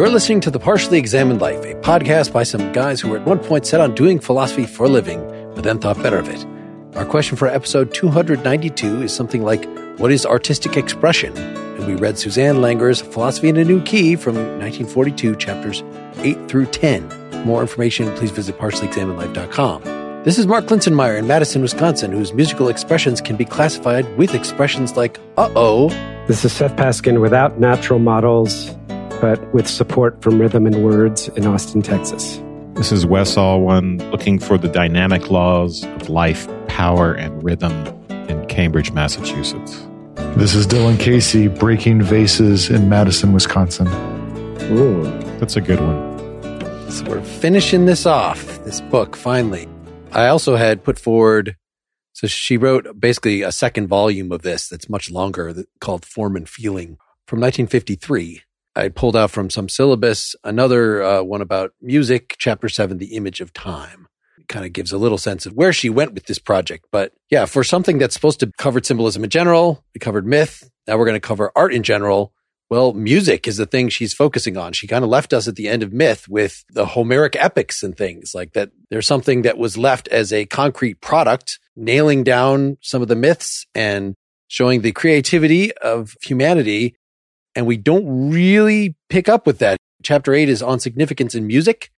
You're listening to The Partially Examined Life, a podcast by some guys who were at one point set on doing philosophy for a living, but then thought better of it. Our question for episode 292 is something like, What is artistic expression? And we read Susanne Langer's Philosophy in a New Key from 1942, chapters 8 through 10. more information, please visit partiallyexaminedlife.com. This is Mark Linsenmayer in Madison, Wisconsin, whose musical expressions can be classified with expressions like, uh oh. This is Seth Paskin without natural models but with support from Rhythm and Words in Austin, Texas. This is Wes Alwan looking for the dynamic laws of life, power, and rhythm in Cambridge, Massachusetts. This is Dylan Casey breaking vases in Madison, Wisconsin. Ooh, that's a good one. So we're finishing this off, this book, finally. I also had put forward, so she wrote basically a second volume of this that's much longer called Form and Feeling from 1953. I pulled out from some syllabus another uh, one about music, chapter seven, the image of time. Kind of gives a little sense of where she went with this project. But yeah, for something that's supposed to cover symbolism in general, we covered myth. Now we're going to cover art in general. Well, music is the thing she's focusing on. She kind of left us at the end of myth with the Homeric epics and things like that. There's something that was left as a concrete product, nailing down some of the myths and showing the creativity of humanity and we don't really pick up with that. Chapter eight is on significance in music.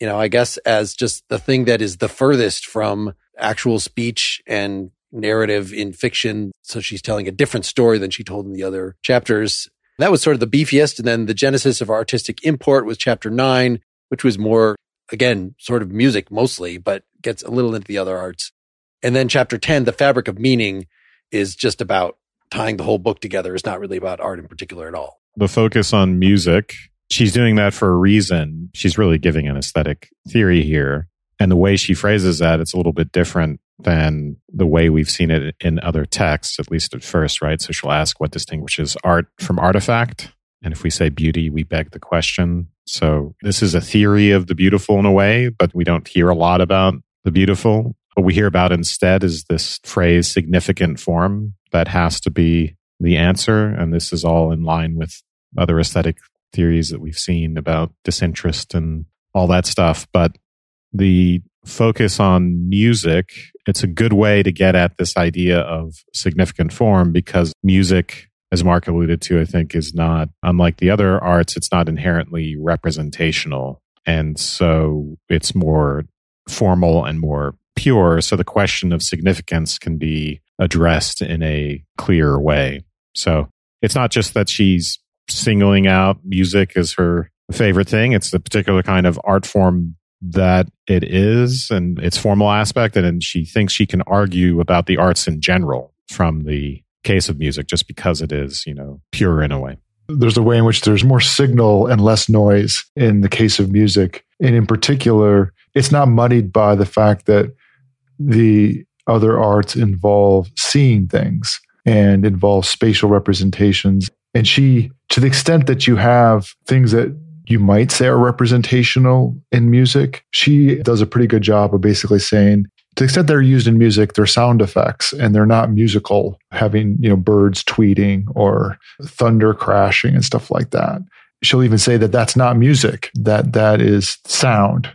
You know, I guess as just the thing that is the furthest from actual speech and narrative in fiction. So she's telling a different story than she told in the other chapters. That was sort of the beefiest. And then the genesis of artistic import was chapter nine, which was more, again, sort of music mostly, but gets a little into the other arts. And then chapter 10, the fabric of meaning is just about tying the whole book together is not really about art in particular at all. The focus on music, she's doing that for a reason. She's really giving an aesthetic theory here. And the way she phrases that, it's a little bit different than the way we've seen it in other texts, at least at first, right? So she'll ask what distinguishes art from artifact. And if we say beauty, we beg the question. So this is a theory of the beautiful in a way, but we don't hear a lot about the beautiful. What we hear about instead is this phrase significant form that has to be the answer. And this is all in line with other aesthetic theories that we've seen about disinterest and all that stuff. But the focus on music, it's a good way to get at this idea of significant form because music, as Mark alluded to, I think is not, unlike the other arts, it's not inherently representational. And so it's more formal and more pure. So the question of significance can be addressed in a clear way. So it's not just that she's singling out music as her favorite thing. It's the particular kind of art form that it is and its formal aspect. And she thinks she can argue about the arts in general from the case of music just because it is, you know, pure in a way. There's a way in which there's more signal and less noise in the case of music. And in particular, it's not muddied by the fact that the other arts involve seeing things and involve spatial representations. And she, to the extent that you have things that you might say are representational in music, she does a pretty good job of basically saying, to the extent they're used in music, they're sound effects and they're not musical, having, you know, birds tweeting or thunder crashing and stuff like that. She'll even say that that's not music, that that is sound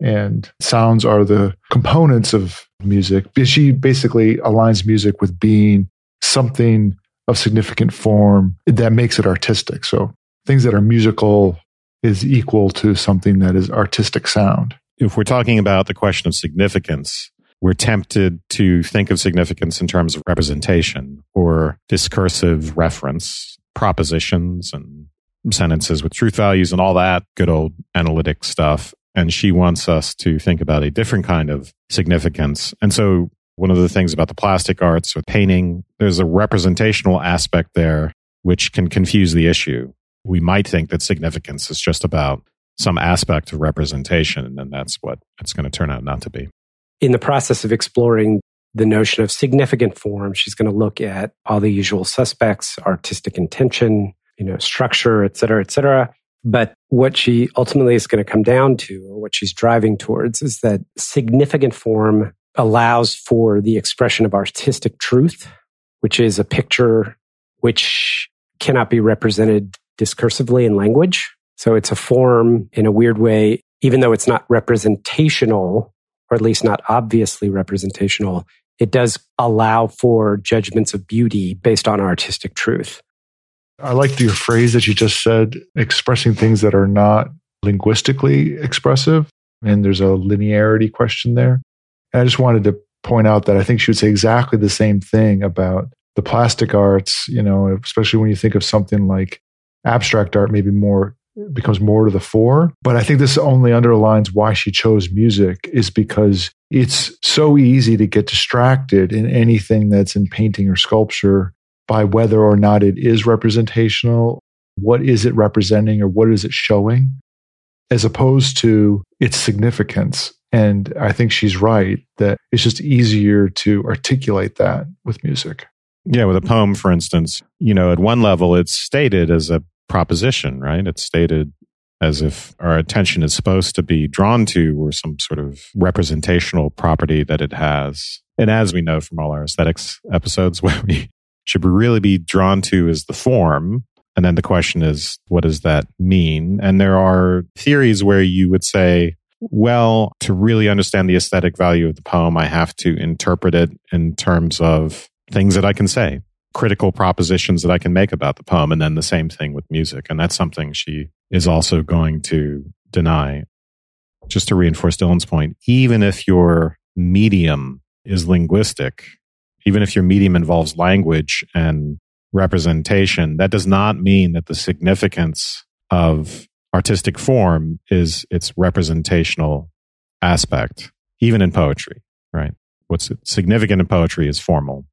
and sounds are the components of music. She basically aligns music with being something of significant form that makes it artistic. So things that are musical is equal to something that is artistic sound. If we're talking about the question of significance, we're tempted to think of significance in terms of representation or discursive reference, propositions and sentences with truth values and all that good old analytic stuff. And she wants us to think about a different kind of significance. And so one of the things about the plastic arts or painting, there's a representational aspect there which can confuse the issue. We might think that significance is just about some aspect of representation, and that's what it's going to turn out not to be. In the process of exploring the notion of significant form, she's going to look at all the usual suspects, artistic intention, you know, structure, et cetera, et cetera. But what she ultimately is going to come down to, or what she's driving towards, is that significant form allows for the expression of artistic truth, which is a picture which cannot be represented discursively in language. So it's a form in a weird way, even though it's not representational, or at least not obviously representational, it does allow for judgments of beauty based on artistic truth. I like your phrase that you just said, expressing things that are not linguistically expressive. And there's a linearity question there. And I just wanted to point out that I think she would say exactly the same thing about the plastic arts, you know, especially when you think of something like abstract art, maybe more becomes more to the fore. But I think this only underlines why she chose music is because it's so easy to get distracted in anything that's in painting or sculpture by whether or not it is representational. What is it representing or what is it showing? As opposed to its significance. And I think she's right that it's just easier to articulate that with music. Yeah, with a poem, for instance, you know, at one level, it's stated as a proposition, right? It's stated as if our attention is supposed to be drawn to or some sort of representational property that it has. And as we know from all our aesthetics episodes, where we should really be drawn to is the form. And then the question is, what does that mean? And there are theories where you would say, well, to really understand the aesthetic value of the poem, I have to interpret it in terms of things that I can say critical propositions that I can make about the poem. And then the same thing with music. And that's something she is also going to deny. Just to reinforce Dylan's point, even if your medium is linguistic, even if your medium involves language and representation, that does not mean that the significance of artistic form is its representational aspect, even in poetry, right? What's significant in poetry is formal.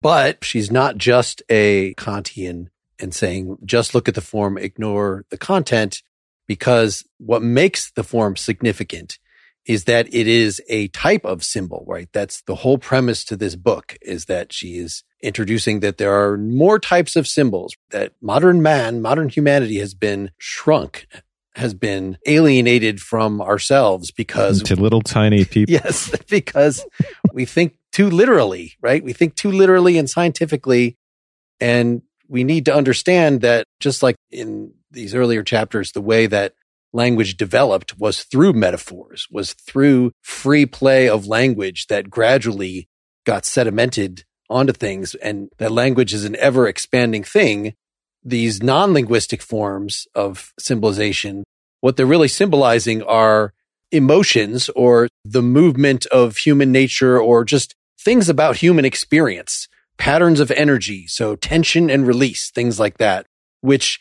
But she's not just a Kantian and saying, just look at the form, ignore the content, because what makes the form significant is that it is a type of symbol, right? That's the whole premise to this book is that she is introducing that there are more types of symbols that modern man, modern humanity has been shrunk, has been alienated from ourselves because to little tiny people. yes, because we think too literally, right? We think too literally and scientifically. And we need to understand that just like in these earlier chapters, the way that language developed was through metaphors, was through free play of language that gradually got sedimented onto things. And that language is an ever expanding thing. These non linguistic forms of symbolization, what they're really symbolizing are emotions or the movement of human nature or just things about human experience, patterns of energy. So tension and release, things like that, which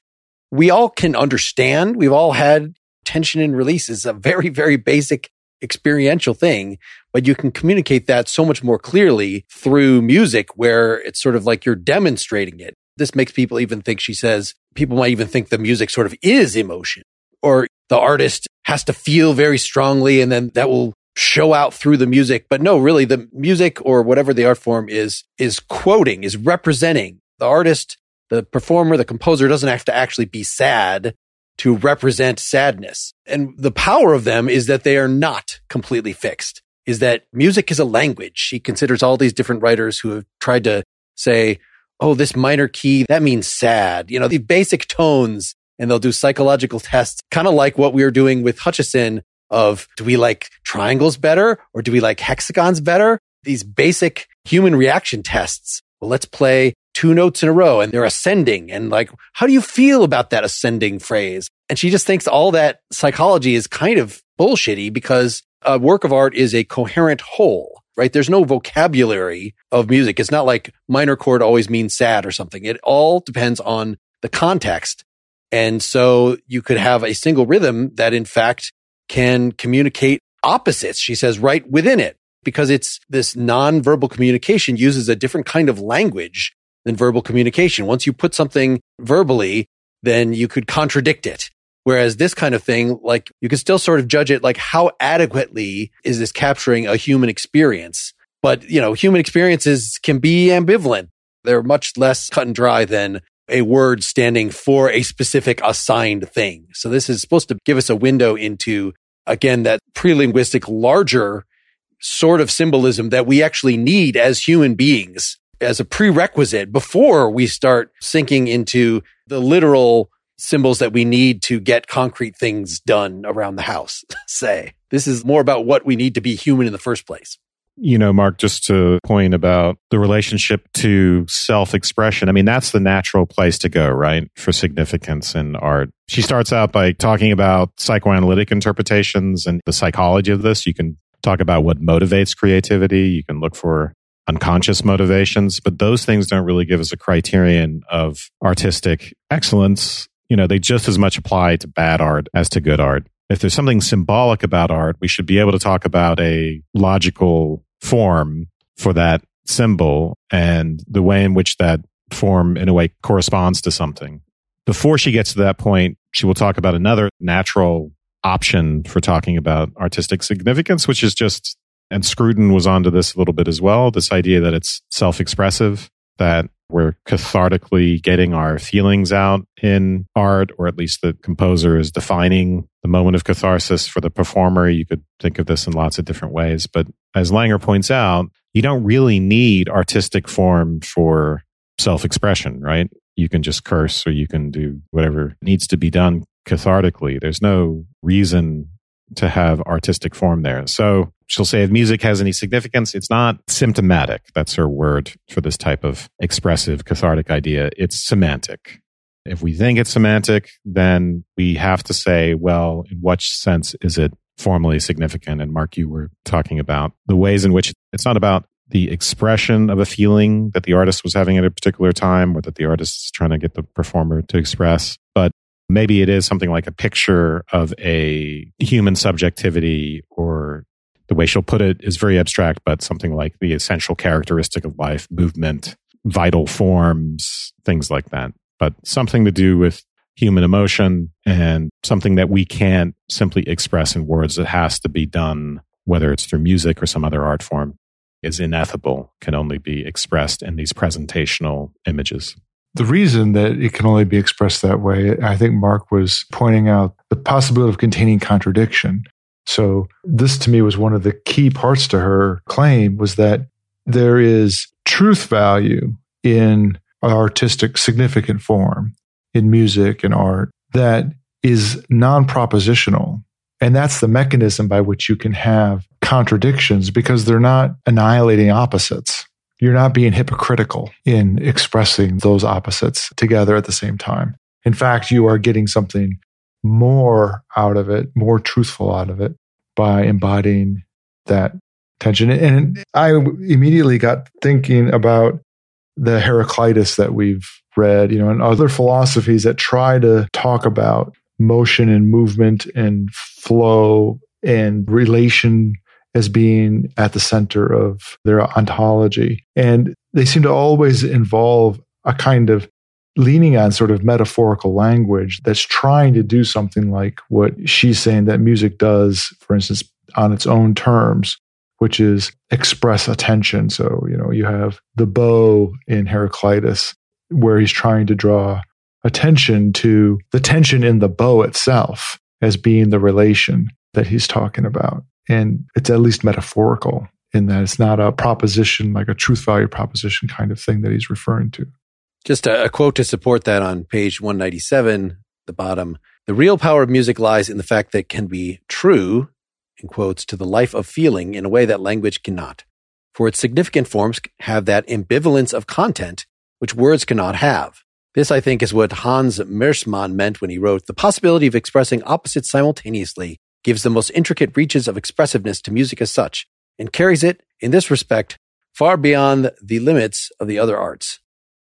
we all can understand. We've all had tension and release is a very, very basic experiential thing, but you can communicate that so much more clearly through music where it's sort of like you're demonstrating it. This makes people even think she says, people might even think the music sort of is emotion or the artist has to feel very strongly and then that will show out through the music. But no, really the music or whatever the art form is, is quoting, is representing the artist, the performer, the composer doesn't have to actually be sad to represent sadness. And the power of them is that they are not completely fixed, is that music is a language. She considers all these different writers who have tried to say, Oh, this minor key, that means sad. You know, the basic tones and they'll do psychological tests, kind of like what we were doing with Hutcheson of do we like triangles better or do we like hexagons better? These basic human reaction tests. Well, let's play two notes in a row and they're ascending. And like, how do you feel about that ascending phrase? And she just thinks all that psychology is kind of bullshitty because a work of art is a coherent whole, right? There's no vocabulary of music. It's not like minor chord always means sad or something. It all depends on the context. And so you could have a single rhythm that in fact can communicate opposites, she says, right within it, because it's this nonverbal communication uses a different kind of language than verbal communication. Once you put something verbally, then you could contradict it. Whereas this kind of thing, like you can still sort of judge it like how adequately is this capturing a human experience? But, you know, human experiences can be ambivalent. They're much less cut and dry than a word standing for a specific assigned thing. So this is supposed to give us a window into, again, that pre-linguistic larger sort of symbolism that we actually need as human beings as a prerequisite before we start sinking into the literal symbols that we need to get concrete things done around the house, say. This is more about what we need to be human in the first place. You know, Mark, just to point about the relationship to self expression. I mean, that's the natural place to go, right? For significance in art. She starts out by talking about psychoanalytic interpretations and the psychology of this. You can talk about what motivates creativity. You can look for unconscious motivations, but those things don't really give us a criterion of artistic excellence. You know, they just as much apply to bad art as to good art. If there's something symbolic about art, we should be able to talk about a logical form for that symbol and the way in which that form, in a way, corresponds to something. Before she gets to that point, she will talk about another natural option for talking about artistic significance, which is just, and Scruton was onto this a little bit as well, this idea that it's self expressive, that we're cathartically getting our feelings out in art, or at least the composer is defining the moment of catharsis for the performer. You could think of this in lots of different ways. But as Langer points out, you don't really need artistic form for self expression, right? You can just curse or you can do whatever needs to be done cathartically. There's no reason to have artistic form there. So she'll say if music has any significance, it's not symptomatic. That's her word for this type of expressive cathartic idea. It's semantic. If we think it's semantic, then we have to say, well, in what sense is it formally significant? And Mark, you were talking about the ways in which it's not about the expression of a feeling that the artist was having at a particular time or that the artist is trying to get the performer to express, but maybe it is something like a picture of a human subjectivity or the way she'll put it is very abstract, but something like the essential characteristic of life, movement, vital forms, things like that. But something to do with human emotion and something that we can't simply express in words. It has to be done, whether it's through music or some other art form, is ineffable, can only be expressed in these presentational images the reason that it can only be expressed that way, I think Mark was pointing out the possibility of containing contradiction. So this to me was one of the key parts to her claim was that there is truth value in artistic significant form in music and art that is non-propositional. And that's the mechanism by which you can have contradictions because they're not annihilating opposites you're not being hypocritical in expressing those opposites together at the same time. In fact, you are getting something more out of it, more truthful out of it by embodying that tension. And I immediately got thinking about the Heraclitus that we've read, you know, and other philosophies that try to talk about motion and movement and flow and relation as being at the center of their ontology. And they seem to always involve a kind of leaning on sort of metaphorical language that's trying to do something like what she's saying that music does, for instance, on its own terms, which is express attention. So, you know, you have the bow in Heraclitus, where he's trying to draw attention to the tension in the bow itself as being the relation that he's talking about. And it's at least metaphorical in that it's not a proposition, like a truth value proposition kind of thing that he's referring to. Just a, a quote to support that on page 197, the bottom. The real power of music lies in the fact that it can be true, in quotes, to the life of feeling in a way that language cannot. For its significant forms have that ambivalence of content which words cannot have. This, I think, is what Hans Mersmann meant when he wrote, the possibility of expressing opposites simultaneously gives the most intricate reaches of expressiveness to music as such, and carries it, in this respect, far beyond the limits of the other arts.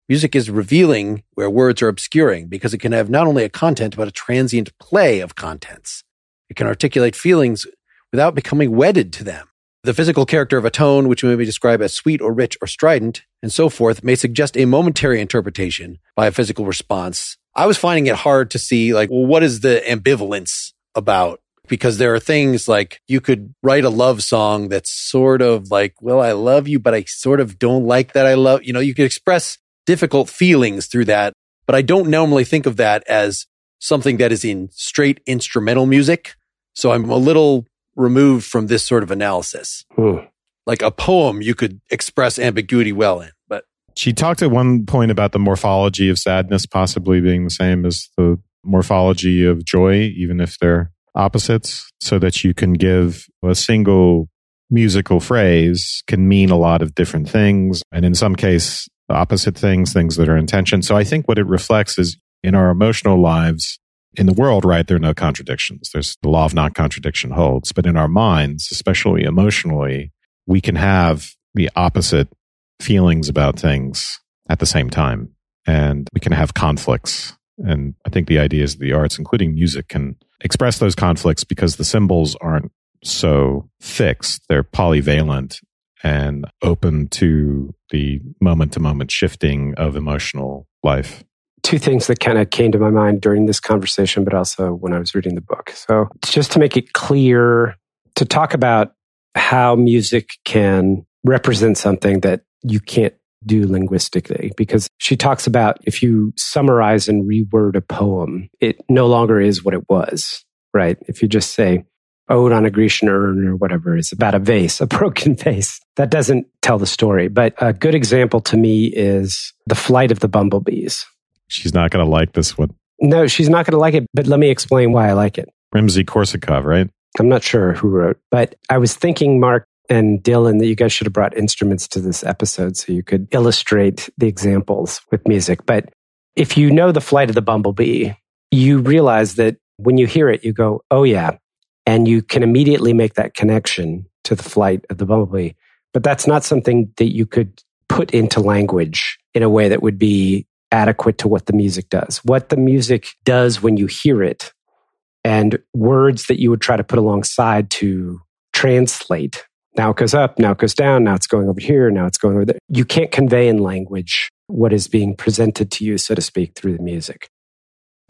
Music is revealing where words are obscuring because it can have not only a content, but a transient play of contents. It can articulate feelings without becoming wedded to them. The physical character of a tone, which may be described as sweet or rich or strident, and so forth, may suggest a momentary interpretation by a physical response. I was finding it hard to see, like, well, what is the ambivalence about? Because there are things like you could write a love song that's sort of like, well, I love you, but I sort of don't like that I love, you know, you could express difficult feelings through that. But I don't normally think of that as something that is in straight instrumental music. So I'm a little removed from this sort of analysis. Hmm. Like a poem, you could express ambiguity well in, but she talked at one point about the morphology of sadness possibly being the same as the morphology of joy, even if they're opposites, so that you can give a single musical phrase can mean a lot of different things. And in some case, opposite things, things that are intention. So I think what it reflects is in our emotional lives, in the world, right, there are no contradictions. There's the law of non contradiction holds. But in our minds, especially emotionally, we can have the opposite feelings about things at the same time. And we can have conflicts. And I think the idea is the arts, including music, can express those conflicts because the symbols aren't so fixed. They're polyvalent and open to the moment to moment shifting of emotional life. Two things that kind of came to my mind during this conversation, but also when I was reading the book. So, just to make it clear, to talk about how music can represent something that you can't do linguistically because she talks about if you summarize and reword a poem, it no longer is what it was, right? If you just say, Ode on a Grecian urn or whatever, it's about a vase, a broken vase. That doesn't tell the story. But a good example to me is The Flight of the Bumblebees. She's not going to like this one. No, she's not going to like it, but let me explain why I like it. Rimsky Korsakov, right? I'm not sure who wrote, but I was thinking, Mark, and Dylan that you guys should have brought instruments to this episode so you could illustrate the examples with music. But if you know the flight of the bumblebee, you realize that when you hear it, you go, oh, yeah. And you can immediately make that connection to the flight of the bumblebee. But that's not something that you could put into language in a way that would be adequate to what the music does. What the music does when you hear it and words that you would try to put alongside to translate now it goes up, now it goes down, now it's going over here, now it's going over there. You can't convey in language what is being presented to you, so to speak, through the music.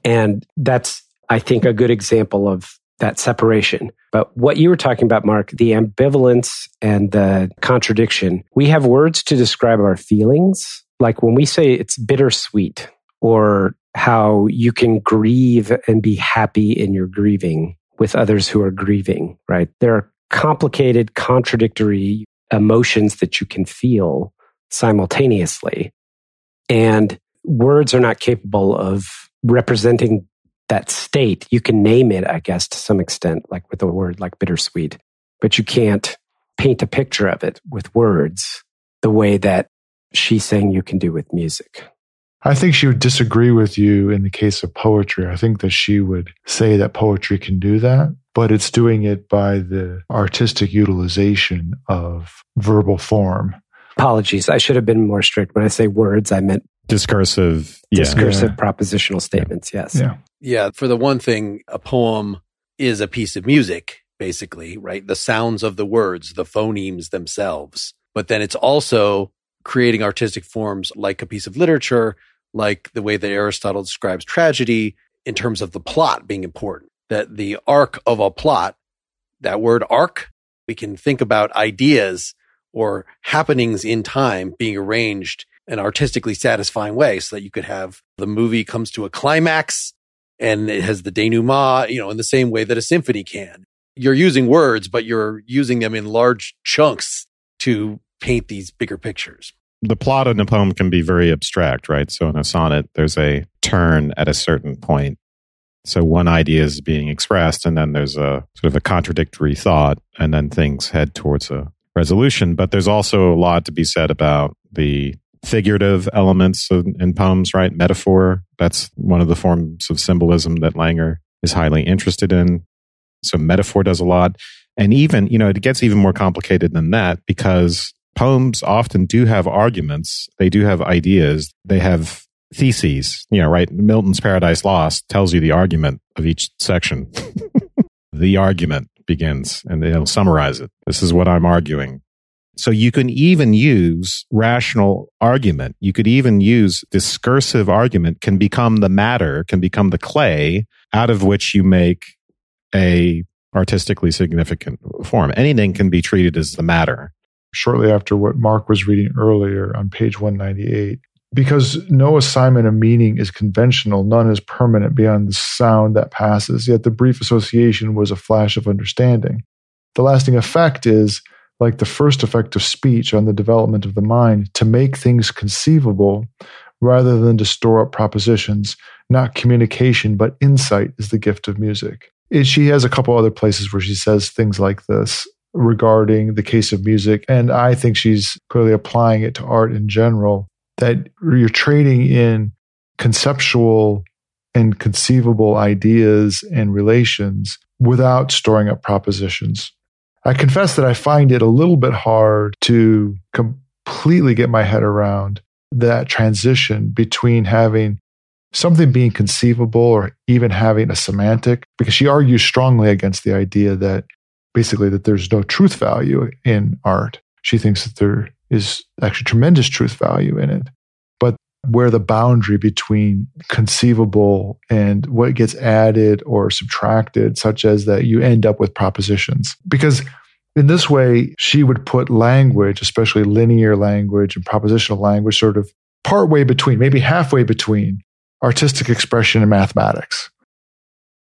And that's, I think, a good example of that separation. But what you were talking about, Mark, the ambivalence and the contradiction, we have words to describe our feelings. Like when we say it's bittersweet, or how you can grieve and be happy in your grieving with others who are grieving, right? There are complicated, contradictory emotions that you can feel simultaneously. And words are not capable of representing that state. You can name it, I guess, to some extent, like with a word like bittersweet, but you can't paint a picture of it with words the way that she's saying you can do with music. I think she would disagree with you in the case of poetry. I think that she would say that poetry can do that but it's doing it by the artistic utilization of verbal form. Apologies. I should have been more strict. When I say words, I meant discursive, discursive yeah. propositional statements. Yeah. Yes. Yeah. Yeah. For the one thing, a poem is a piece of music, basically, right? The sounds of the words, the phonemes themselves. But then it's also creating artistic forms like a piece of literature, like the way that Aristotle describes tragedy in terms of the plot being important that the arc of a plot, that word arc, we can think about ideas or happenings in time being arranged an artistically satisfying way so that you could have the movie comes to a climax and it has the denouement, you know, in the same way that a symphony can. You're using words, but you're using them in large chunks to paint these bigger pictures. The plot in a poem can be very abstract, right? So in a sonnet, there's a turn at a certain point so one idea is being expressed, and then there's a sort of a contradictory thought, and then things head towards a resolution. But there's also a lot to be said about the figurative elements of, in poems, right? Metaphor. That's one of the forms of symbolism that Langer is highly interested in. So metaphor does a lot. And even, you know, it gets even more complicated than that because poems often do have arguments. They do have ideas. They have theses, you know, right? Milton's Paradise Lost tells you the argument of each section. the argument begins and it'll summarize it. This is what I'm arguing. So you can even use rational argument. You could even use discursive argument can become the matter, can become the clay out of which you make a artistically significant form. Anything can be treated as the matter. Shortly after what Mark was reading earlier on page 198, because no assignment of meaning is conventional, none is permanent beyond the sound that passes, yet the brief association was a flash of understanding. The lasting effect is, like the first effect of speech on the development of the mind, to make things conceivable rather than to store up propositions. Not communication, but insight is the gift of music. It, she has a couple other places where she says things like this regarding the case of music. And I think she's clearly applying it to art in general that you're trading in conceptual and conceivable ideas and relations without storing up propositions. I confess that I find it a little bit hard to completely get my head around that transition between having something being conceivable or even having a semantic, because she argues strongly against the idea that basically that there's no truth value in art. She thinks that there is actually tremendous truth value in it. But where the boundary between conceivable and what gets added or subtracted, such as that you end up with propositions. Because in this way, she would put language, especially linear language and propositional language, sort of partway between, maybe halfway between artistic expression and mathematics.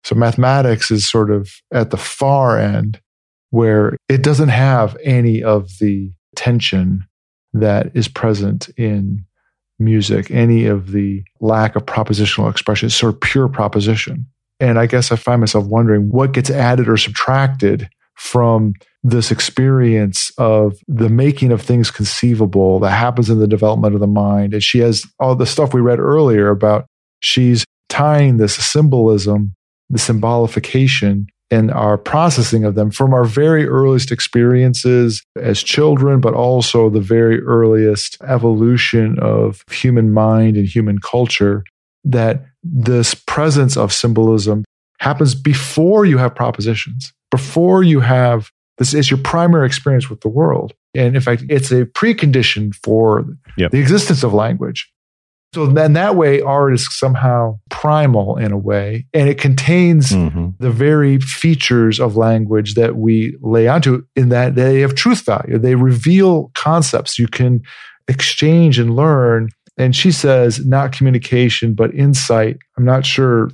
So mathematics is sort of at the far end where it doesn't have any of the tension that is present in music, any of the lack of propositional expression. It's sort of pure proposition. And I guess I find myself wondering what gets added or subtracted from this experience of the making of things conceivable that happens in the development of the mind. And she has all the stuff we read earlier about she's tying this symbolism, the symbolification and our processing of them from our very earliest experiences as children, but also the very earliest evolution of human mind and human culture, that this presence of symbolism happens before you have propositions, before you have this is your primary experience with the world. And in fact, it's a precondition for yep. the existence of language. So then that way, art is somehow primal in a way, and it contains mm-hmm. the very features of language that we lay onto in that they have truth value. They reveal concepts you can exchange and learn. And she says, not communication, but insight. I'm not sure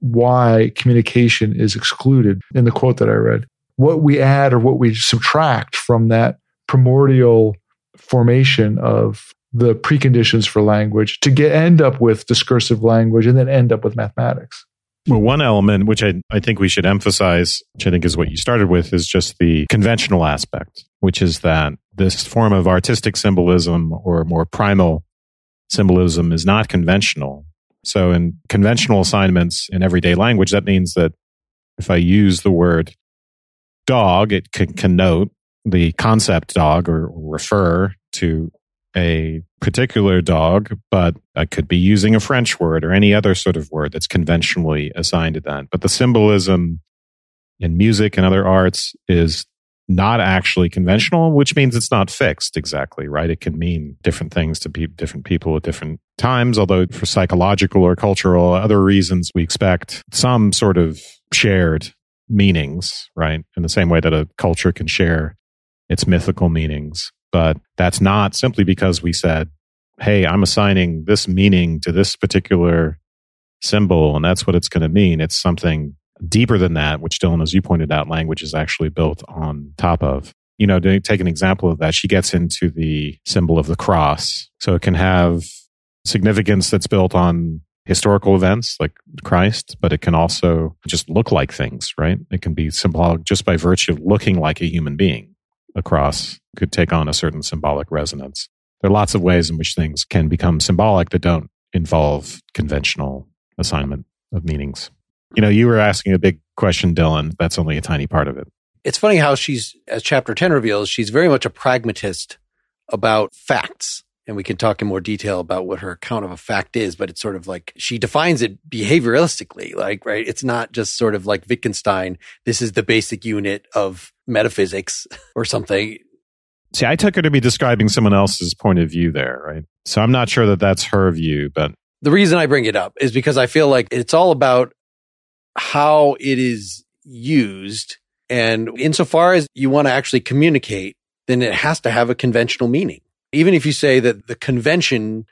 why communication is excluded in the quote that I read. What we add or what we subtract from that primordial formation of the preconditions for language to get end up with discursive language and then end up with mathematics. Well, one element which I, I think we should emphasize, which I think is what you started with, is just the conventional aspect, which is that this form of artistic symbolism or more primal symbolism is not conventional. So, in conventional assignments in everyday language, that means that if I use the word dog, it can connote the concept dog or refer to a particular dog, but I could be using a French word or any other sort of word that's conventionally assigned to that. But the symbolism in music and other arts is not actually conventional, which means it's not fixed exactly, right? It can mean different things to pe- different people at different times, although for psychological or cultural other reasons, we expect some sort of shared meanings, right? In the same way that a culture can share its mythical meanings. But that's not simply because we said, hey, I'm assigning this meaning to this particular symbol, and that's what it's going to mean. It's something deeper than that, which Dylan, as you pointed out, language is actually built on top of. You know, to take an example of that, she gets into the symbol of the cross. So it can have significance that's built on historical events like Christ, but it can also just look like things, right? It can be symbolic just by virtue of looking like a human being across could take on a certain symbolic resonance. There are lots of ways in which things can become symbolic that don't involve conventional assignment of meanings. You know, you were asking a big question, Dylan. That's only a tiny part of it. It's funny how she's, as chapter 10 reveals, she's very much a pragmatist about facts. And we can talk in more detail about what her account of a fact is, but it's sort of like she defines it behavioralistically, like, right? It's not just sort of like Wittgenstein. This is the basic unit of metaphysics or something. See, I took her to be describing someone else's point of view there, right? So I'm not sure that that's her view, but the reason I bring it up is because I feel like it's all about how it is used. And insofar as you want to actually communicate, then it has to have a conventional meaning. Even if you say that the convention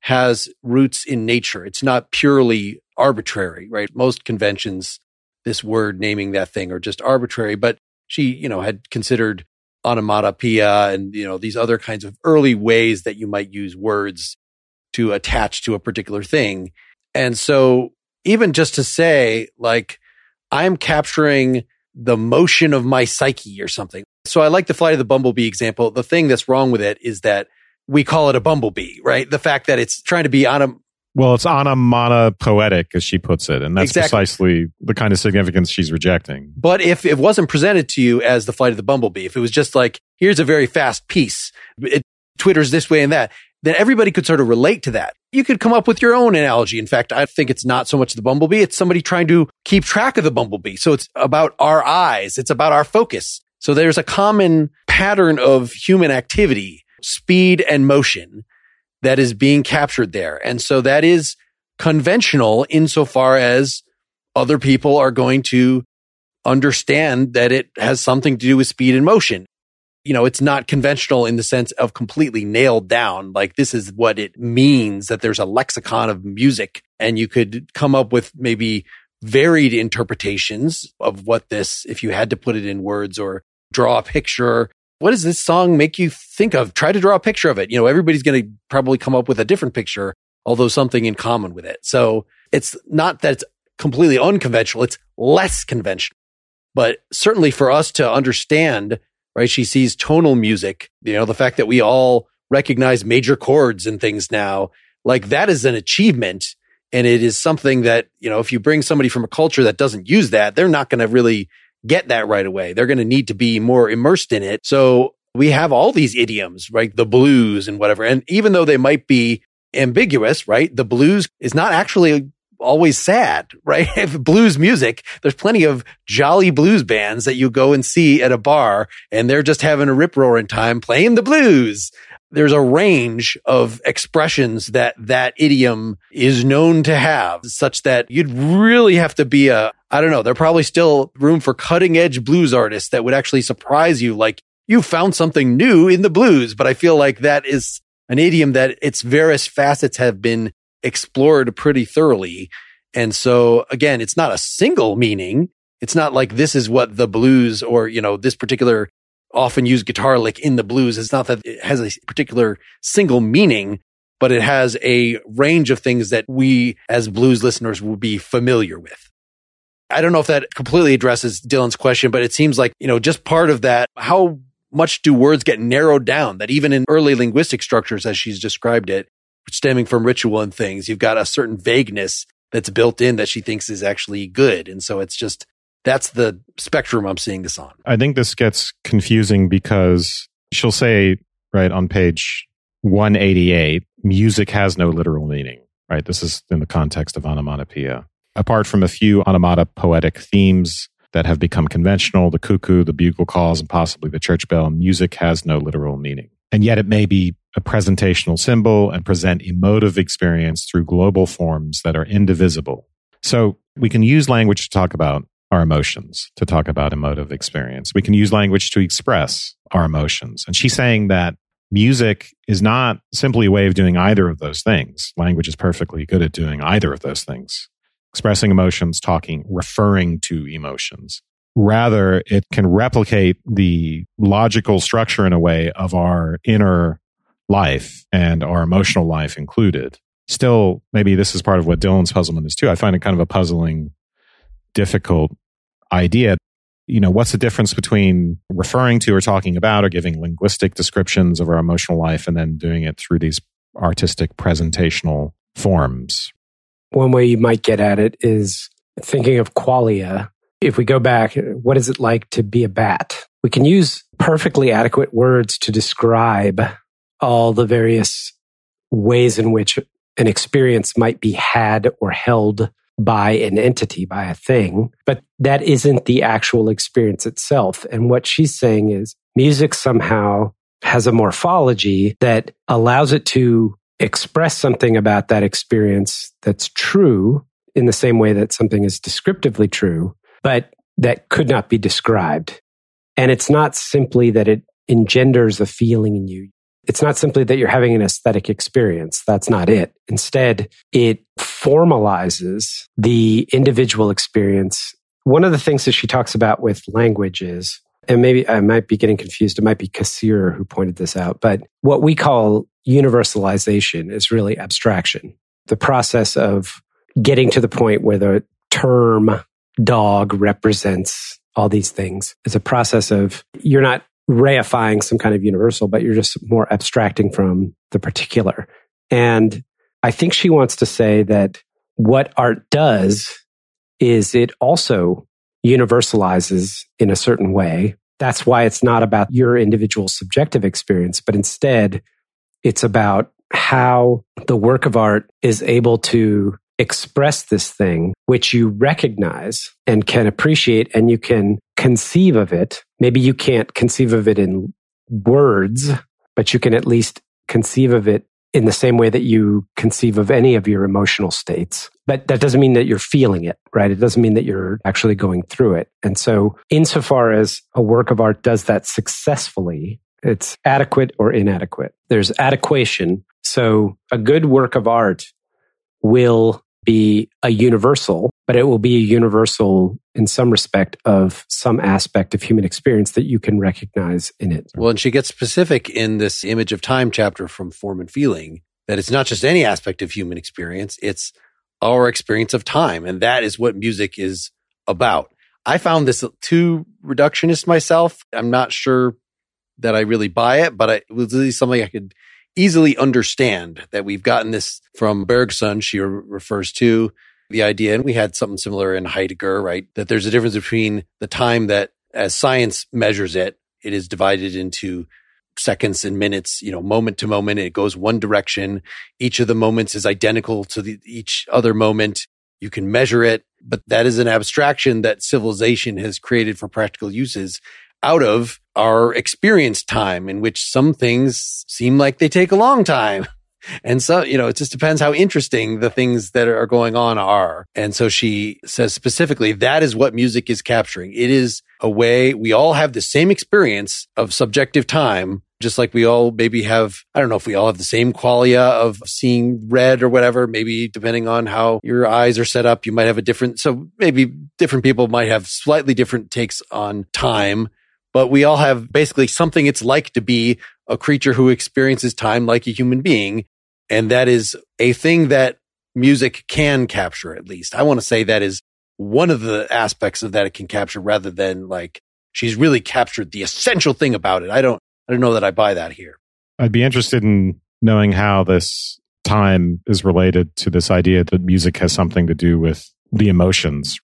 has roots in nature, it's not purely arbitrary, right? Most conventions, this word naming that thing are just arbitrary, but she, you know, had considered onomatopoeia and, you know, these other kinds of early ways that you might use words to attach to a particular thing. And so even just to say like, I'm capturing the motion of my psyche or something. So I like the flight of the bumblebee example. The thing that's wrong with it is that we call it a bumblebee, right? The fact that it's trying to be on a well, it's onomatopoetic, as she puts it, and that's exactly. precisely the kind of significance she's rejecting. But if it wasn't presented to you as the flight of the bumblebee, if it was just like, here's a very fast piece, it twitters this way and that, then everybody could sort of relate to that. You could come up with your own analogy. In fact, I think it's not so much the bumblebee, it's somebody trying to keep track of the bumblebee. So it's about our eyes, it's about our focus. So there's a common pattern of human activity, speed and motion that is being captured there. And so that is conventional insofar as other people are going to understand that it has something to do with speed and motion. You know, it's not conventional in the sense of completely nailed down. Like this is what it means that there's a lexicon of music and you could come up with maybe varied interpretations of what this, if you had to put it in words or draw a picture what does this song make you think of? Try to draw a picture of it. You know, everybody's going to probably come up with a different picture, although something in common with it. So it's not that it's completely unconventional. It's less conventional, but certainly for us to understand, right? She sees tonal music, you know, the fact that we all recognize major chords and things now, like that is an achievement. And it is something that, you know, if you bring somebody from a culture that doesn't use that, they're not going to really get that right away. They're going to need to be more immersed in it. So we have all these idioms, right? The blues and whatever. And even though they might be ambiguous, right? The blues is not actually always sad, right? If blues music, there's plenty of jolly blues bands that you go and see at a bar and they're just having a rip roaring time playing the blues there's a range of expressions that that idiom is known to have such that you'd really have to be a, I don't know, there probably still room for cutting edge blues artists that would actually surprise you. Like you found something new in the blues, but I feel like that is an idiom that its various facets have been explored pretty thoroughly. And so again, it's not a single meaning. It's not like this is what the blues or, you know, this particular often used guitar lick in the blues. It's not that it has a particular single meaning, but it has a range of things that we as blues listeners will be familiar with. I don't know if that completely addresses Dylan's question, but it seems like, you know, just part of that, how much do words get narrowed down that even in early linguistic structures, as she's described it, stemming from ritual and things, you've got a certain vagueness that's built in that she thinks is actually good. And so it's just that's the spectrum I'm seeing this on. I think this gets confusing because she'll say, right, on page 188, music has no literal meaning, right? This is in the context of onomatopoeia. Apart from a few onomatopoetic themes that have become conventional, the cuckoo, the bugle calls, and possibly the church bell, music has no literal meaning. And yet it may be a presentational symbol and present emotive experience through global forms that are indivisible. So we can use language to talk about our emotions to talk about emotive experience. We can use language to express our emotions. And she's saying that music is not simply a way of doing either of those things. Language is perfectly good at doing either of those things expressing emotions, talking, referring to emotions. Rather, it can replicate the logical structure in a way of our inner life and our emotional life included. Still, maybe this is part of what Dylan's puzzlement is too. I find it kind of a puzzling, difficult idea. You know, what's the difference between referring to or talking about or giving linguistic descriptions of our emotional life and then doing it through these artistic presentational forms? One way you might get at it is thinking of qualia. If we go back, what is it like to be a bat? We can use perfectly adequate words to describe all the various ways in which an experience might be had or held by an entity, by a thing, but that isn't the actual experience itself. And what she's saying is music somehow has a morphology that allows it to express something about that experience that's true in the same way that something is descriptively true, but that could not be described. And it's not simply that it engenders a feeling in you. It's not simply that you're having an aesthetic experience. That's not it. Instead, it formalizes the individual experience. One of the things that she talks about with language is and maybe I might be getting confused. It might be Cassirer who pointed this out, but what we call universalization is really abstraction. The process of getting to the point where the term dog represents all these things is a process of you're not reifying some kind of universal, but you're just more abstracting from the particular. And I think she wants to say that what art does is it also universalizes in a certain way. That's why it's not about your individual subjective experience, but instead it's about how the work of art is able to express this thing, which you recognize and can appreciate and you can conceive of it. Maybe you can't conceive of it in words, but you can at least conceive of it in the same way that you conceive of any of your emotional states. But that doesn't mean that you're feeling it, right? It doesn't mean that you're actually going through it. And so, insofar as a work of art does that successfully, it's adequate or inadequate. There's adequation. So, a good work of art will be a universal, but it will be a universal in some respect of some aspect of human experience that you can recognize in it. Well, and she gets specific in this image of time chapter from Form and Feeling that it's not just any aspect of human experience, it's our experience of time. And that is what music is about. I found this too reductionist myself. I'm not sure that I really buy it, but it was really something I could easily understand that we've gotten this from Bergson, she re- refers to the idea, and we had something similar in Heidegger, right? That there's a difference between the time that as science measures it, it is divided into seconds and minutes, you know, moment to moment. It goes one direction. Each of the moments is identical to the, each other moment. You can measure it, but that is an abstraction that civilization has created for practical uses out of our experience time in which some things seem like they take a long time. And so, you know, it just depends how interesting the things that are going on are. And so she says specifically that is what music is capturing. It is a way we all have the same experience of subjective time, just like we all maybe have, I don't know if we all have the same qualia of seeing red or whatever. Maybe depending on how your eyes are set up, you might have a different, so maybe different people might have slightly different takes on time but we all have basically something it's like to be a creature who experiences time like a human being. And that is a thing that music can capture, at least. I want to say that is one of the aspects of that it can capture rather than like she's really captured the essential thing about it. I don't, I don't know that I buy that here. I'd be interested in knowing how this time is related to this idea that music has something to do with the emotions,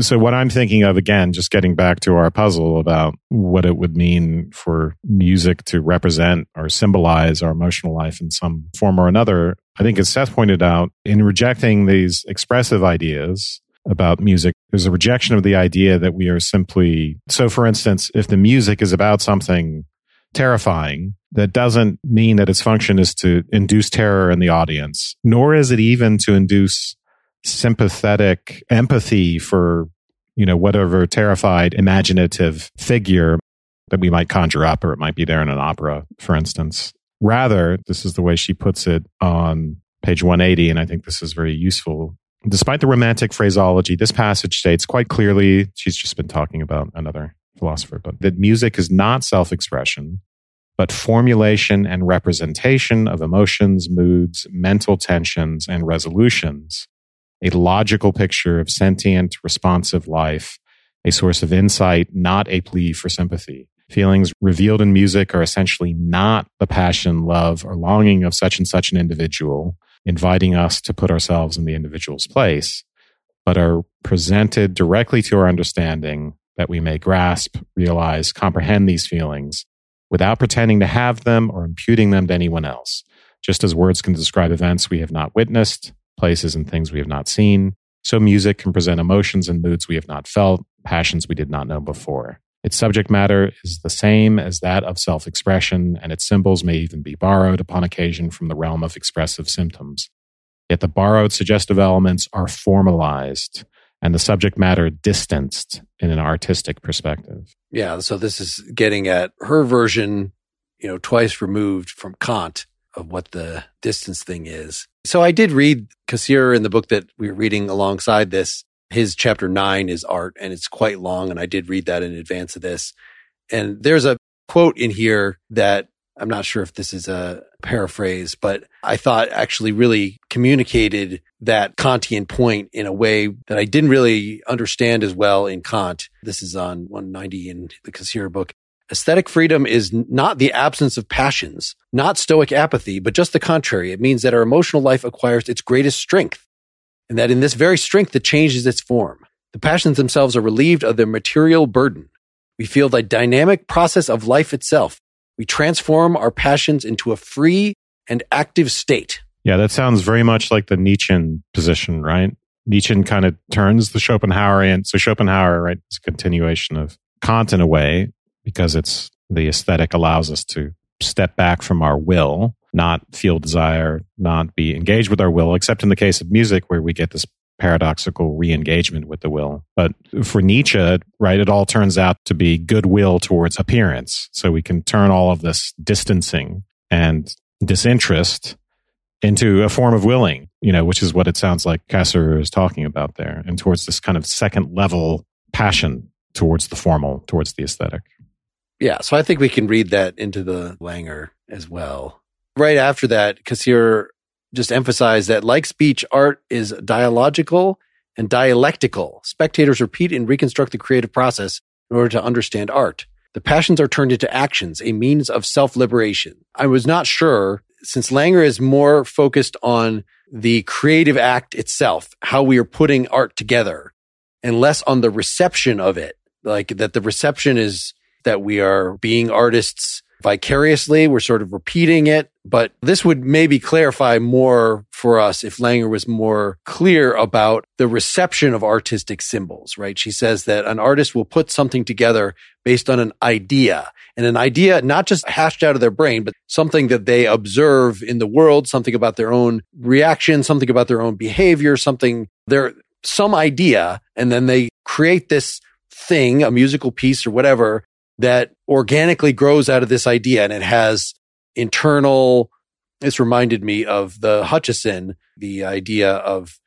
so what I'm thinking of again, just getting back to our puzzle about what it would mean for music to represent or symbolize our emotional life in some form or another. I think as Seth pointed out, in rejecting these expressive ideas about music, there's a rejection of the idea that we are simply, so for instance, if the music is about something terrifying, that doesn't mean that its function is to induce terror in the audience, nor is it even to induce sympathetic empathy for, you know, whatever terrified imaginative figure that we might conjure up, or it might be there in an opera, for instance. Rather, this is the way she puts it on page 180, and I think this is very useful. Despite the romantic phraseology, this passage states quite clearly, she's just been talking about another philosopher, but that music is not self expression, but formulation and representation of emotions, moods, mental tensions, and resolutions a logical picture of sentient, responsive life, a source of insight, not a plea for sympathy. Feelings revealed in music are essentially not the passion, love, or longing of such and such an individual, inviting us to put ourselves in the individual's place, but are presented directly to our understanding that we may grasp, realize, comprehend these feelings without pretending to have them or imputing them to anyone else. Just as words can describe events we have not witnessed, places and things we have not seen. So music can present emotions and moods we have not felt, passions we did not know before. Its subject matter is the same as that of self expression, and its symbols may even be borrowed upon occasion from the realm of expressive symptoms. Yet the borrowed suggestive elements are formalized and the subject matter distanced in an artistic perspective. Yeah. So this is getting at her version, you know, twice removed from Kant of what the distance thing is. So I did read Cassirer in the book that we are reading alongside this. His chapter nine is art and it's quite long. And I did read that in advance of this. And there's a quote in here that I'm not sure if this is a paraphrase, but I thought actually really communicated that Kantian point in a way that I didn't really understand as well in Kant. This is on 190 in the Cassirer book. Aesthetic freedom is not the absence of passions, not stoic apathy, but just the contrary. It means that our emotional life acquires its greatest strength, and that in this very strength it changes its form. The passions themselves are relieved of their material burden. We feel the dynamic process of life itself. We transform our passions into a free and active state. Yeah, that sounds very much like the Nietzschean position, right? Nietzsche kind of turns the Schopenhauerian. So Schopenhauer, right, is a continuation of Kant in a way, because it's the aesthetic allows us to step back from our will, not feel desire, not be engaged with our will, except in the case of music where we get this paradoxical re-engagement with the will. But for Nietzsche, right, it all turns out to be goodwill towards appearance. So we can turn all of this distancing and disinterest into a form of willing, you know, which is what it sounds like Cassirer is talking about there, and towards this kind of second level passion towards the formal, towards the aesthetic. Yeah, so I think we can read that into the Langer as well. Right after that, Cassirer just emphasized that like speech, art is dialogical and dialectical. Spectators repeat and reconstruct the creative process in order to understand art. The passions are turned into actions, a means of self-liberation. I was not sure since Langer is more focused on the creative act itself, how we are putting art together and less on the reception of it. Like that the reception is that we are being artists vicariously. We're sort of repeating it, but this would maybe clarify more for us if Langer was more clear about the reception of artistic symbols, right? She says that an artist will put something together based on an idea and an idea not just hashed out of their brain, but something that they observe in the world, something about their own reaction, something about their own behavior, something there, some idea. And then they create this thing, a musical piece or whatever that organically grows out of this idea and it has internal this reminded me of the Hutcheson, the idea of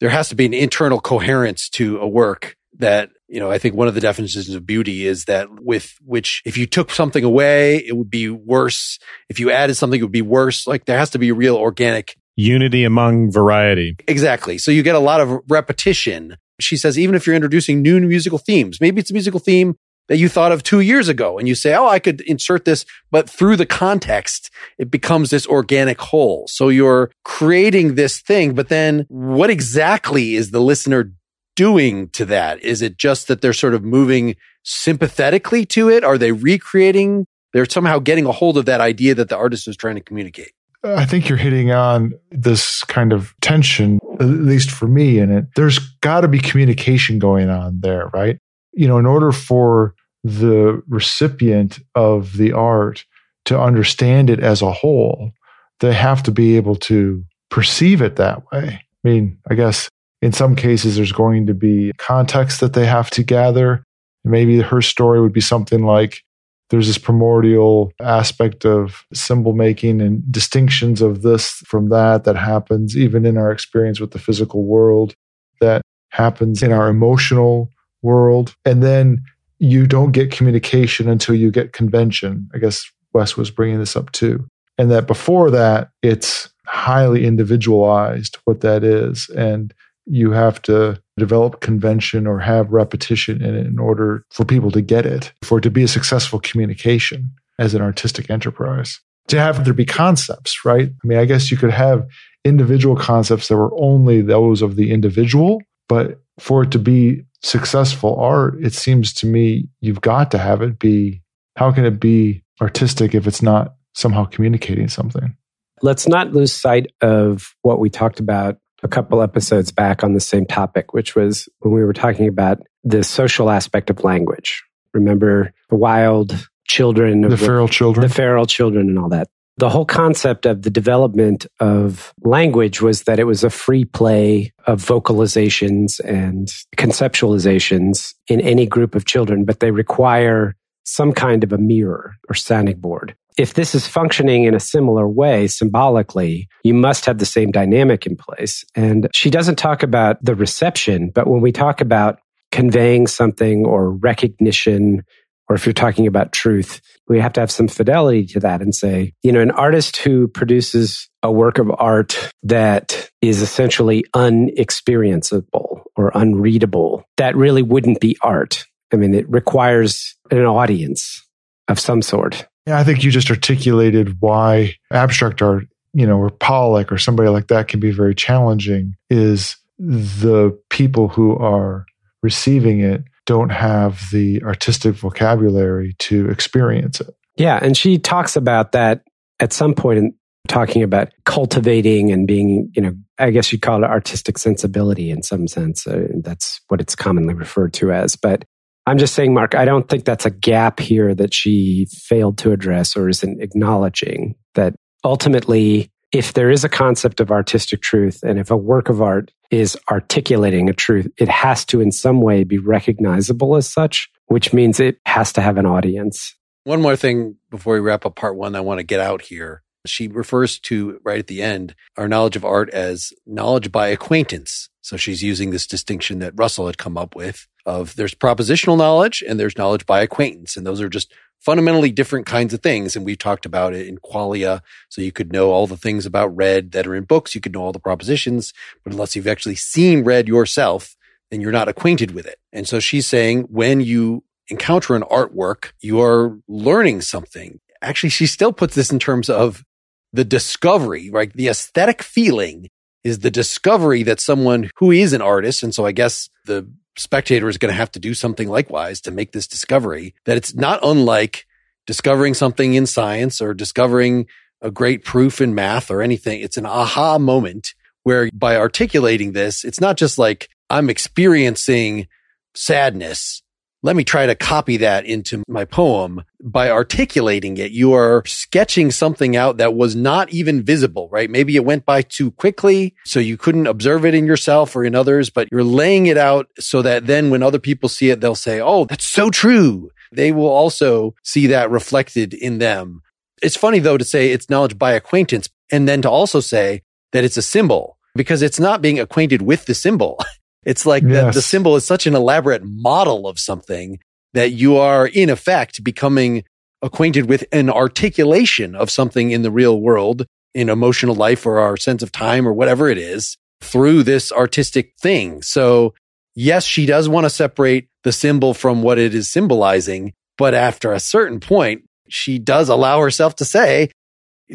there has to be an internal coherence to a work that, you know, I think one of the definitions of beauty is that with which if you took something away, it would be worse. If you added something, it would be worse. Like there has to be real organic unity among variety. Exactly. So you get a lot of repetition. She says, even if you're introducing new musical themes, maybe it's a musical theme that you thought of two years ago and you say, Oh, I could insert this, but through the context, it becomes this organic whole. So you're creating this thing, but then what exactly is the listener doing to that? Is it just that they're sort of moving sympathetically to it? Are they recreating? They're somehow getting a hold of that idea that the artist is trying to communicate. Uh, I think you're hitting on this kind of tension, at least for me in it. There's got to be communication going on there, right? You know, in order for the recipient of the art to understand it as a whole, they have to be able to perceive it that way. I mean, I guess in some cases there's going to be context that they have to gather. Maybe her story would be something like there's this primordial aspect of symbol making and distinctions of this from that that happens even in our experience with the physical world that happens in our emotional world. And then you don't get communication until you get convention. I guess Wes was bringing this up too. And that before that, it's highly individualized what that is. And you have to develop convention or have repetition in it in order for people to get it, for it to be a successful communication as an artistic enterprise. To have there be concepts, right? I mean, I guess you could have individual concepts that were only those of the individual, but for it to be successful art, it seems to me you've got to have it be how can it be artistic if it's not somehow communicating something? Let's not lose sight of what we talked about a couple episodes back on the same topic, which was when we were talking about the social aspect of language. Remember the wild children, the, the feral children, the feral children, and all that. The whole concept of the development of language was that it was a free play of vocalizations and conceptualizations in any group of children, but they require some kind of a mirror or sounding board. If this is functioning in a similar way symbolically, you must have the same dynamic in place. And she doesn't talk about the reception, but when we talk about conveying something or recognition or if you're talking about truth, we have to have some fidelity to that and say, you know, an artist who produces a work of art that is essentially unexperienceable or unreadable, that really wouldn't be art. I mean, it requires an audience of some sort. Yeah, I think you just articulated why abstract art, you know, or Pollock or somebody like that can be very challenging is the people who are receiving it don't have the artistic vocabulary to experience it. Yeah. And she talks about that at some point in talking about cultivating and being, you know, I guess you'd call it artistic sensibility in some sense. Uh, that's what it's commonly referred to as. But I'm just saying, Mark, I don't think that's a gap here that she failed to address or isn't acknowledging that ultimately, if there is a concept of artistic truth and if a work of art is articulating a truth, it has to in some way be recognizable as such, which means it has to have an audience. One more thing before we wrap up part one, I want to get out here. She refers to right at the end our knowledge of art as knowledge by acquaintance. So she's using this distinction that Russell had come up with of there's propositional knowledge and there's knowledge by acquaintance. And those are just fundamentally different kinds of things. And we talked about it in qualia. So you could know all the things about red that are in books. You could know all the propositions, but unless you've actually seen red yourself, then you're not acquainted with it. And so she's saying when you encounter an artwork, you are learning something. Actually, she still puts this in terms of the discovery, right? The aesthetic feeling is the discovery that someone who is an artist. And so I guess the spectator is going to have to do something likewise to make this discovery that it's not unlike discovering something in science or discovering a great proof in math or anything. It's an aha moment where by articulating this, it's not just like I'm experiencing sadness let me try to copy that into my poem by articulating it. You are sketching something out that was not even visible, right? Maybe it went by too quickly. So you couldn't observe it in yourself or in others, but you're laying it out so that then when other people see it, they'll say, Oh, that's so true. They will also see that reflected in them. It's funny though to say it's knowledge by acquaintance and then to also say that it's a symbol because it's not being acquainted with the symbol. It's like yes. the, the symbol is such an elaborate model of something that you are in effect becoming acquainted with an articulation of something in the real world in emotional life or our sense of time or whatever it is through this artistic thing. So yes, she does want to separate the symbol from what it is symbolizing. But after a certain point, she does allow herself to say,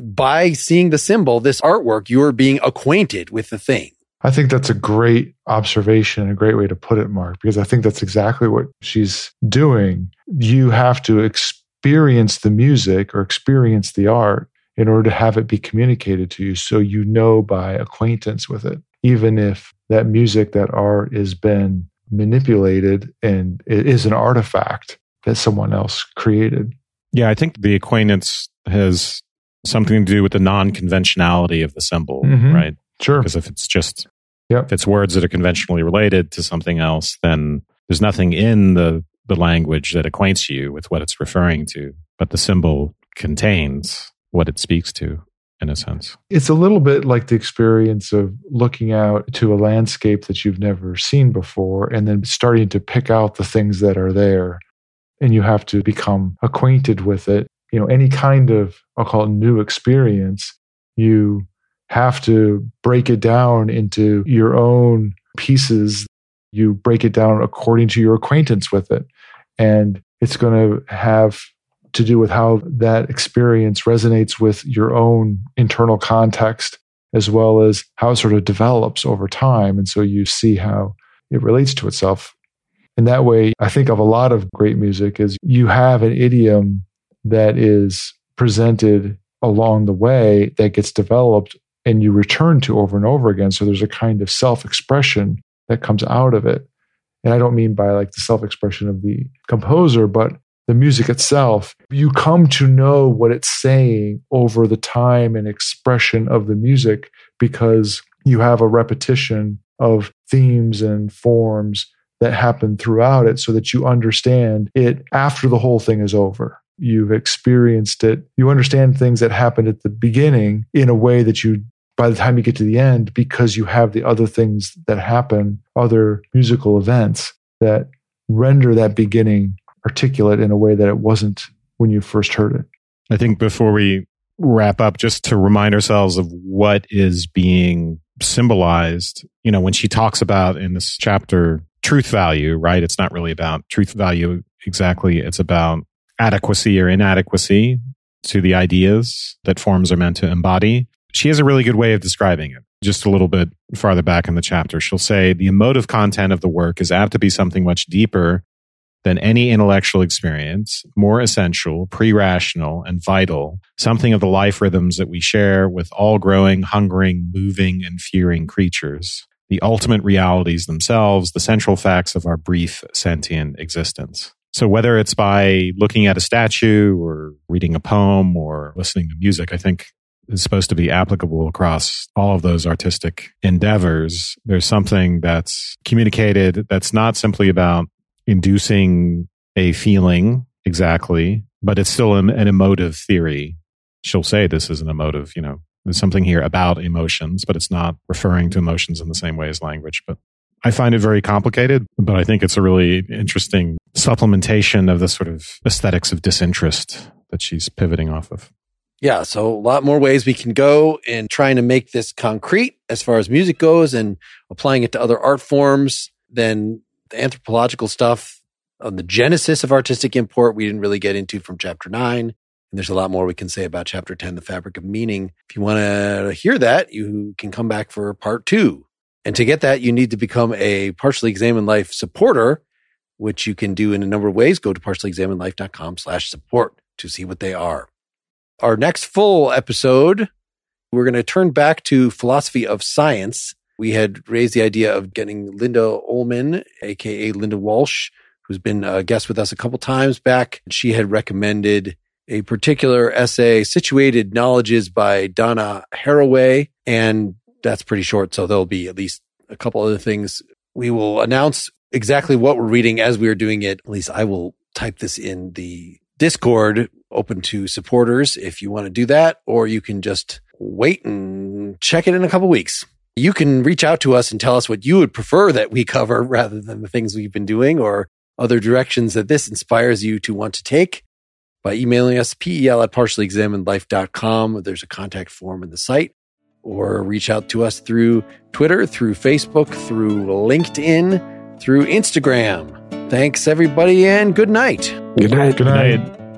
by seeing the symbol, this artwork, you're being acquainted with the thing. I think that's a great observation, a great way to put it, Mark, because I think that's exactly what she's doing. You have to experience the music or experience the art in order to have it be communicated to you so you know by acquaintance with it, even if that music, that art has been manipulated and it is an artifact that someone else created. Yeah, I think the acquaintance has something to do with the non conventionality of the symbol, mm-hmm. right? Sure. Because if it's just yep. if it's words that are conventionally related to something else, then there's nothing in the the language that acquaints you with what it's referring to, but the symbol contains what it speaks to in a sense. It's a little bit like the experience of looking out to a landscape that you've never seen before and then starting to pick out the things that are there. And you have to become acquainted with it. You know, any kind of, I'll call it new experience, you have to break it down into your own pieces. You break it down according to your acquaintance with it. And it's going to have to do with how that experience resonates with your own internal context, as well as how it sort of develops over time. And so you see how it relates to itself. In that way, I think of a lot of great music is you have an idiom that is presented along the way that gets developed and you return to over and over again. So there's a kind of self expression that comes out of it. And I don't mean by like the self expression of the composer, but the music itself. You come to know what it's saying over the time and expression of the music because you have a repetition of themes and forms that happen throughout it so that you understand it after the whole thing is over. You've experienced it. You understand things that happened at the beginning in a way that you by the time you get to the end because you have the other things that happen, other musical events that render that beginning articulate in a way that it wasn't when you first heard it. I think before we wrap up, just to remind ourselves of what is being symbolized, you know, when she talks about in this chapter truth value, right? It's not really about truth value exactly. It's about adequacy or inadequacy to the ideas that forms are meant to embody. She has a really good way of describing it. Just a little bit farther back in the chapter, she'll say the emotive content of the work is apt to be something much deeper than any intellectual experience, more essential, pre rational, and vital, something of the life rhythms that we share with all growing, hungering, moving, and fearing creatures, the ultimate realities themselves, the central facts of our brief sentient existence. So whether it's by looking at a statue or reading a poem or listening to music, I think is supposed to be applicable across all of those artistic endeavors. There's something that's communicated that's not simply about inducing a feeling exactly, but it's still an, an emotive theory. She'll say this is an emotive, you know, there's something here about emotions, but it's not referring to emotions in the same way as language. But I find it very complicated, but I think it's a really interesting supplementation of the sort of aesthetics of disinterest that she's pivoting off of. Yeah, so a lot more ways we can go in trying to make this concrete as far as music goes and applying it to other art forms than the anthropological stuff on the genesis of artistic import we didn't really get into from chapter 9 and there's a lot more we can say about chapter 10 the fabric of meaning. If you want to hear that you can come back for part 2 and to get that you need to become a partially examined life supporter which you can do in a number of ways go to partiallyexaminedlife.com slash support to see what they are our next full episode we're going to turn back to philosophy of science we had raised the idea of getting Linda Ullman, aka Linda Walsh, who's been a guest with us a couple times back. She had recommended a particular essay, Situated Knowledges by Donna Haraway. And that's pretty short. So there'll be at least a couple other things. We will announce exactly what we're reading as we are doing it. At least I will type this in the Discord open to supporters if you want to do that, or you can just wait and check it in a couple weeks you can reach out to us and tell us what you would prefer that we cover rather than the things we've been doing or other directions that this inspires you to want to take by emailing us pel at partiallyexaminedlife.com. There's a contact form in the site or reach out to us through Twitter, through Facebook, through LinkedIn, through Instagram. Thanks everybody and good night. Good night. Good night.